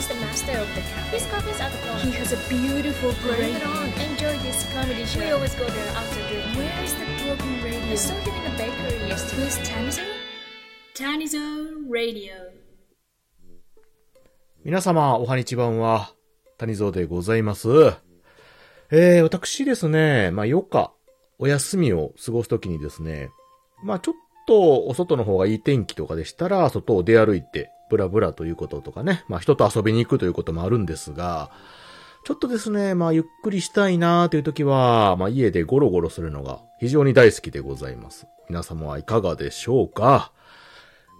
He's the master of the cafe. His coffees are the bomb. He has a beautiful Bring it brain. on. Enjoy this comedy show. We always go there after drink. Where is the broken radio? I saw him in the bakery yesterday. Who's Tanizo? Tanizo Radio. 皆様、おはにちばんは、谷蔵でございます。えー、私ですね、まあ、4日、お休みを過ごすときにですね、まあ、ちょっとお外の方がいい天気とかでしたら、外を出歩いて、ブラブラということとかね、まあ、人と遊びに行くということもあるんですが、ちょっとですね、まあ、ゆっくりしたいなというときは、まあ、家でゴロゴロするのが非常に大好きでございます。皆様はいかがでしょうか？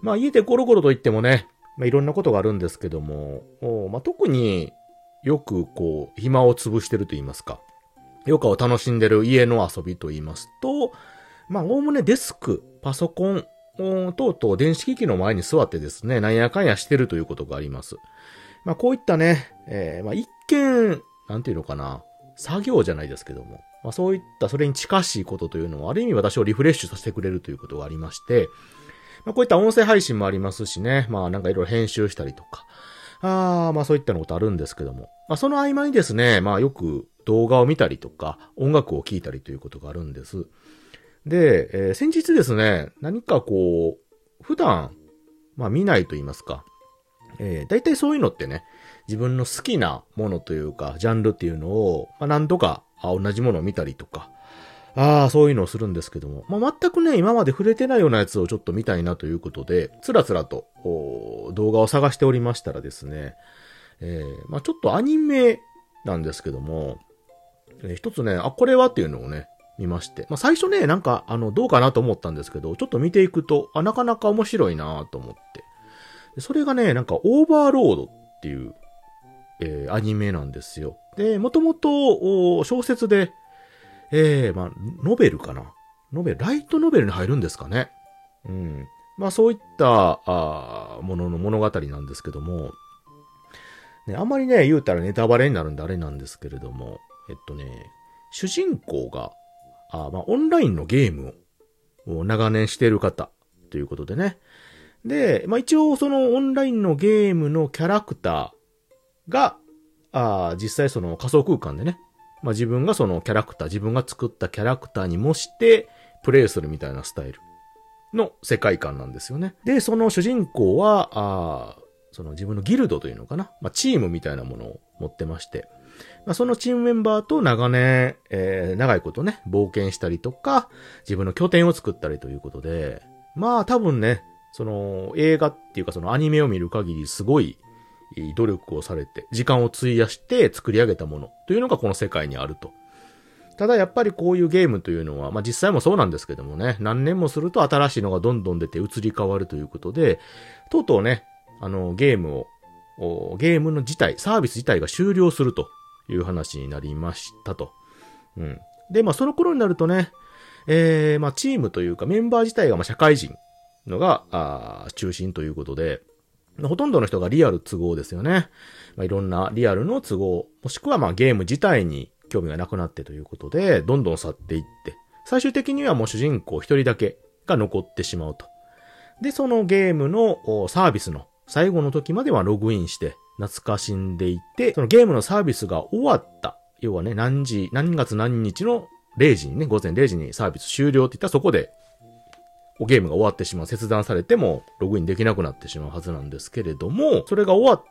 まあ、家でゴロゴロと言ってもね、まあ、いろんなことがあるんですけども、おまあ、特によくこう、暇を潰してると言いますか、余暇を楽しんでる家の遊びと言いますと、まあ、おおむねデスク、パソコン、お等々電子機器の前に座ってですね、なんやかんやしてるということがあります。まあ、こういったね、えーまあ、一見、なんていうのかな、作業じゃないですけども、まあ、そういったそれに近しいことというのは、ある意味私をリフレッシュさせてくれるということがありまして、まあ、こういった音声配信もありますしね、まあなんかいろいろ編集したりとか、ああまあそういったのことあるんですけども、まあその合間にですね、まあよく動画を見たりとか、音楽を聴いたりということがあるんです。で、えー先日ですね、何かこう、普段、まあ見ないと言いますか、えー、大体そういうのってね、自分の好きなものというか、ジャンルっていうのを、まあ何度か、あ同じものを見たりとか、ああ、そういうのをするんですけども。まあ、全くね、今まで触れてないようなやつをちょっと見たいなということで、つらつらとお動画を探しておりましたらですね、えーまあ、ちょっとアニメなんですけども、えー一つね、あ、これはっていうのをね、見まして。まあ、最初ね、なんか、あの、どうかなと思ったんですけど、ちょっと見ていくと、あ、なかなか面白いなと思って。それがね、なんか、オーバーロードっていう、えーアニメなんですよ。で、もともと、小説で、ええまあ、ノベルかな？ノベル、ライトノベルに入るんですかね？うん。まあそういった、あものの物語なんですけども、ね、あんまりね、言うたらネタバレになるんであれなんですけれども、えっとね、主人公が、あまあオンラインのゲームを長年している方ということでね。で、まあ一応そのオンラインのゲームのキャラクターが、あ実際その仮想空間でね、まあ、自分がそのキャラクター、自分が作ったキャラクターに模して、プレイするみたいなスタイルの世界観なんですよね。で、その主人公は、あその自分のギルドというのかな、まあ、チームみたいなものを持ってまして、まあ、そのチームメンバーと長年、えー長いことね、冒険したりとか、自分の拠点を作ったりということで、まあ多分ね、その映画っていうかそのアニメを見る限りすごい努力をされて、時間を費やして作り上げたものというのがこの世界にあると。ただやっぱりこういうゲームというのは、まあ実際もそうなんですけどもね、何年もすると新しいのがどんどん出て移り変わるということで、とうとうね、あの、ゲームを、ゲームの自体、サービス自体が終了するという話になりましたと。うん。で、まあその頃になるとね、えー、まあチームというかメンバー自体がまあ社会人のが、あー中心ということで、ほとんどの人がリアル都合ですよね。まあ、いろんなリアルの都合、もしくはまあゲーム自体に興味がなくなってということで、どんどん去っていって、最終的にはもう主人公一人だけが残ってしまうと。で、そのゲームのサービスの最後の時まではログインして懐かしんでいて、そのゲームのサービスが終わった。要はね、何時、何月何日の0時にね、午前0時にサービス終了って言ったらそこでゲームが終わってしまう、切断されてもログインできなくなってしまうはずなんですけれども、それが終わっ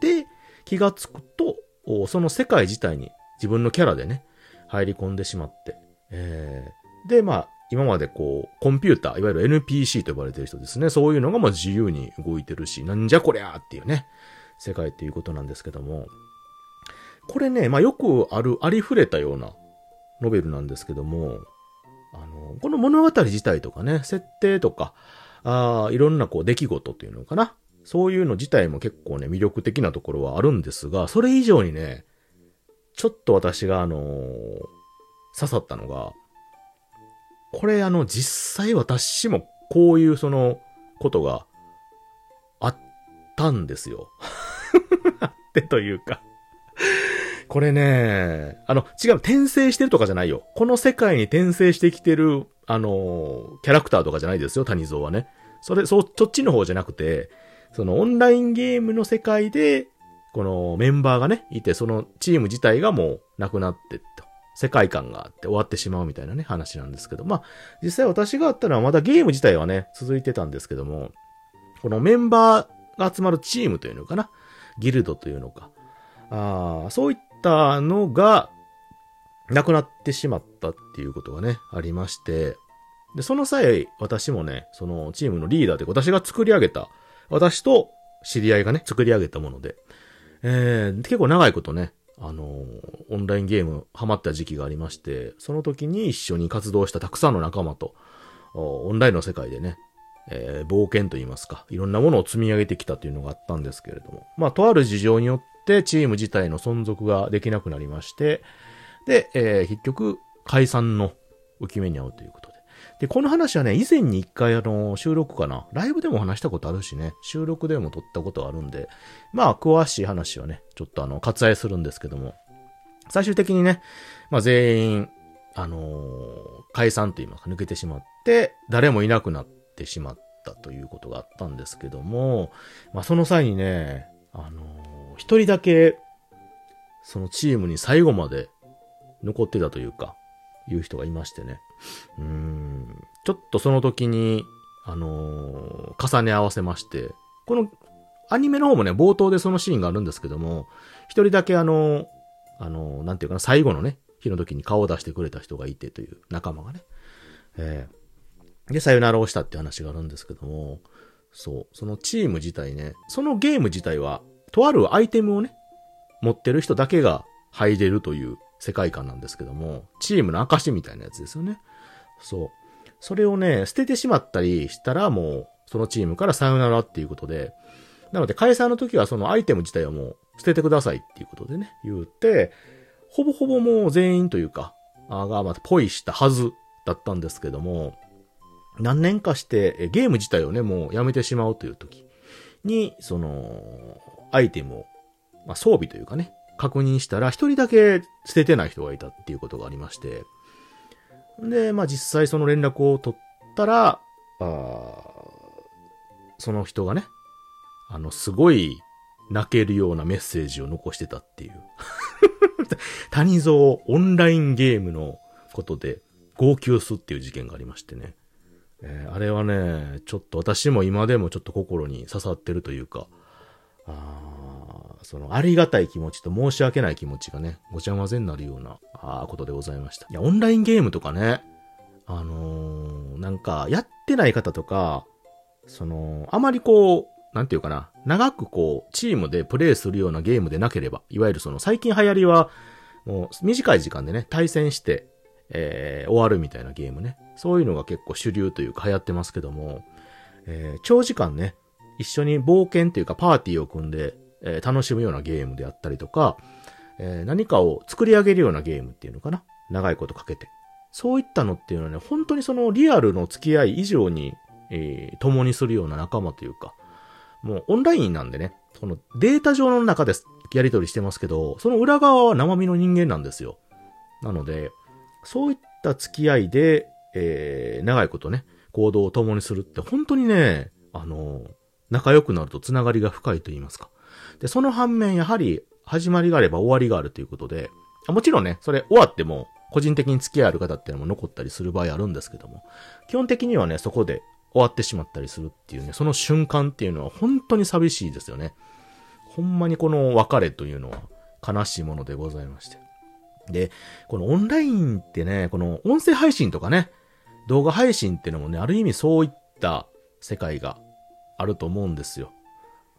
て気がつくと、その世界自体に自分のキャラでね、入り込んでしまって、えー、で、まあ、今までこう、コンピューター、いわゆる NPC と呼ばれてる人ですね、そういうのがまあ自由に動いてるし、なんじゃこりゃーっていうね、世界っていうことなんですけども、これね、まあよくある、ありふれたようなノベルなんですけども、あの、この物語自体とかね、設定とか、あーいろんなこう出来事っていうのかな。そういうの自体も結構ね、魅力的なところはあるんですが、それ以上にね、ちょっと私があのー刺さったのが、これあの、実際私もこういうその、ことがあったんですよ。てというか。これね、あの、違う、転生してるとかじゃないよ。この世界に転生してきてる、あの、キャラクターとかじゃないですよ、谷蔵はね。それ、そ、そっちの方じゃなくて、そのオンラインゲームの世界で、このメンバーがね、いて、そのチーム自体がもうなくなってと、世界観があって終わってしまうみたいなね、話なんですけど、まあ、実際私があったのはまだゲーム自体はね、続いてたんですけども、このメンバーが集まるチームというのかな、ギルドというのか、あそういったのが、なくなってしまったっていうことがね、ありまして、で、その際、私もね、そのチームのリーダーで私が作り上げた、私と知り合いがね、作り上げたもので、えー、結構長いことね、あのー、オンラインゲームハマった時期がありまして、その時に一緒に活動したたくさんの仲間と、オンラインの世界でね、えー、冒険と言いますか、いろんなものを積み上げてきたというのがあったんですけれども、まあ、とある事情によってチーム自体の存続ができなくなりまして、で、えー、結局、解散の浮き目に遭うということで。で、この話はね、以前に一回あの、収録かな。ライブでも話したことあるしね、収録でも撮ったことあるんで、まあ、詳しい話はね、ちょっとあの、割愛するんですけども、最終的にね、まあ全員、あのー、解散と言いますか、抜けてしまって、誰もいなくなっててしまったということがあったんですけども、まあその際にね、あのー、一人だけ、そのチームに最後まで残ってたというか、いう人がいましてね。うん、ちょっとその時に、あのー、重ね合わせまして、このアニメの方もね、冒頭でそのシーンがあるんですけども、一人だけあの、あのー、なんていうかな、最後のね、日の時に顔を出してくれた人がいてという仲間がね。えー、で、さよならをしたって話があるんですけども、そう、そのチーム自体ね、そのゲーム自体は、とあるアイテムをね、持ってる人だけが入れるという世界観なんですけども、チームの証みたいなやつですよね。そう。それをね、捨ててしまったりしたらもう、そのチームからさよならっていうことで、なので解散の時はそのアイテム自体はもう捨ててくださいっていうことでね、言って、ほぼほぼもう全員というか、あがまたポイしたはずだったんですけども、何年かしてゲーム自体をね、もうやめてしまうという時に、その、アイテムを、まあ、装備というかね、確認したら、一人だけ捨ててない人がいたっていうことがありまして、で、まあ実際その連絡を取ったら、あその人がね、あの、すごい泣けるようなメッセージを残してたっていう。谷蔵オンラインゲームのことで号泣すっていう事件がありましてね。えー、あれはね、ちょっと私も今でもちょっと心に刺さってるというか、あその、ありがたい気持ちと申し訳ない気持ちがね、ごちゃ混ぜになるような、あことでございました。いや、オンラインゲームとかね、あのー、なんか、やってない方とか、その、あまりこう、なんていうかな、長くこう、チームでプレイするようなゲームでなければ、いわゆるその、最近流行りは、もう、短い時間でね、対戦して、えー、終わるみたいなゲームね。そういうのが結構主流というか流行ってますけども、えー、長時間ね、一緒に冒険っていうかパーティーを組んで、えー、楽しむようなゲームであったりとか、えー、何かを作り上げるようなゲームっていうのかな長いことかけて。そういったのっていうのはね、本当にそのリアルの付き合い以上に、えー、共にするような仲間というか、もうオンラインなんでね、そのデータ上の中でやり取りしてますけど、その裏側は生身の人間なんですよ。なので、そういった付き合いで、えー、長いことね、行動を共にするって本当にね、あの、仲良くなると繋がりが深いと言いますか。で、その反面、やはり、始まりがあれば終わりがあるということで、もちろんね、それ終わっても、個人的に付き合いある方っていうのも残ったりする場合あるんですけども、基本的にはね、そこで終わってしまったりするっていうね、その瞬間っていうのは本当に寂しいですよね。ほんまにこの別れというのは悲しいものでございまして。で、このオンラインってね、この音声配信とかね、動画配信っていうのもね、ある意味そういった世界があると思うんですよ。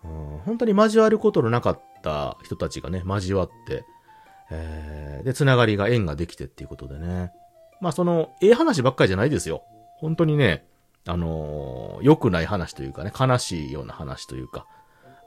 うん本当に交わることのなかった人たちがね、交わって、えー、で、つながりが縁ができてっていうことでね。まあその、ええ話ばっかりじゃないですよ。本当にね、あのー、良くない話というかね、悲しいような話というか、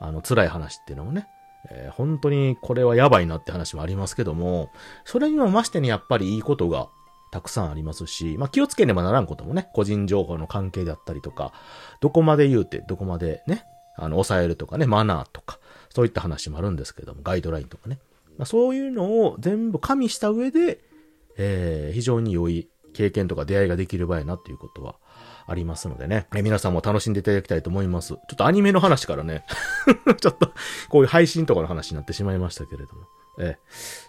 あの、辛い話っていうのもね、えー、本当にこれはやばいなって話もありますけども、それにもましてにやっぱりいいことがたくさんありますし、まあ気をつけねばならんこともね、個人情報の関係だったりとか、どこまで言うて、どこまでね、あの、抑えるとかね、マナーとか、そういった話もあるんですけども、ガイドラインとかね。まあ、そういうのを全部加味した上で、えー、非常に良い経験とか出会いができる場合なっていうことは、ありますのでね、え皆さんも楽しんでいただきたいと思います。ちょっとアニメの話からね ちょっと、こういう配信とかの話になってしまいましたけれども。え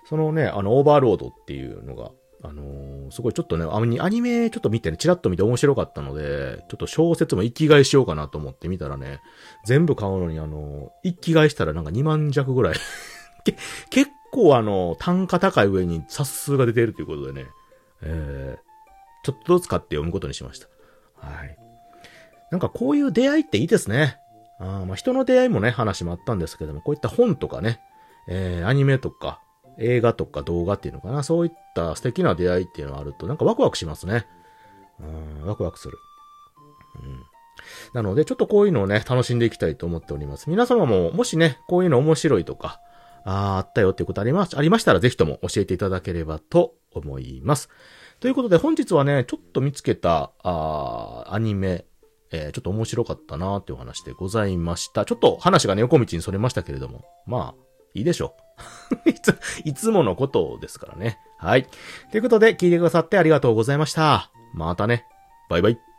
そのね、あの、オーバーロードっていうのが、あのー、すごいちょっとね、アニメちょっと見てね、チラッと見て面白かったので、ちょっと小説も一気買いしようかなと思って見たらね、全部買うのにあのー、一気買いしたらなんか2万弱ぐらい 結構あの、単価高い上に冊数が出てるということでね、えー、ちょっとずつ買って読むことにしました。はい。なんかこういう出会いっていいですね。あまあ人の出会いもね、話もあったんですけども、こういった本とかね、えー、アニメとか、映画とか動画っていうのかな、そういった素敵な出会いっていうのがあると、なんかワクワクしますね。うん、ワクワクする。うん。なので、ちょっとこういうのをね、楽しんでいきたいと思っております。皆様も、もしね、こういうの面白いとか、ああったよっていうことありま、ありましたら、ぜひとも教えていただければと思います。ということで、本日はね、ちょっと見つけた、あアニメ、えー、ちょっと面白かったなーっていうお話でございました。ちょっと話がね、横道にそれましたけれども、まあ、いいでしょう。いつ、いつものことですからね。はい。ということで、聞いてくださってありがとうございました。またね。バイバイ。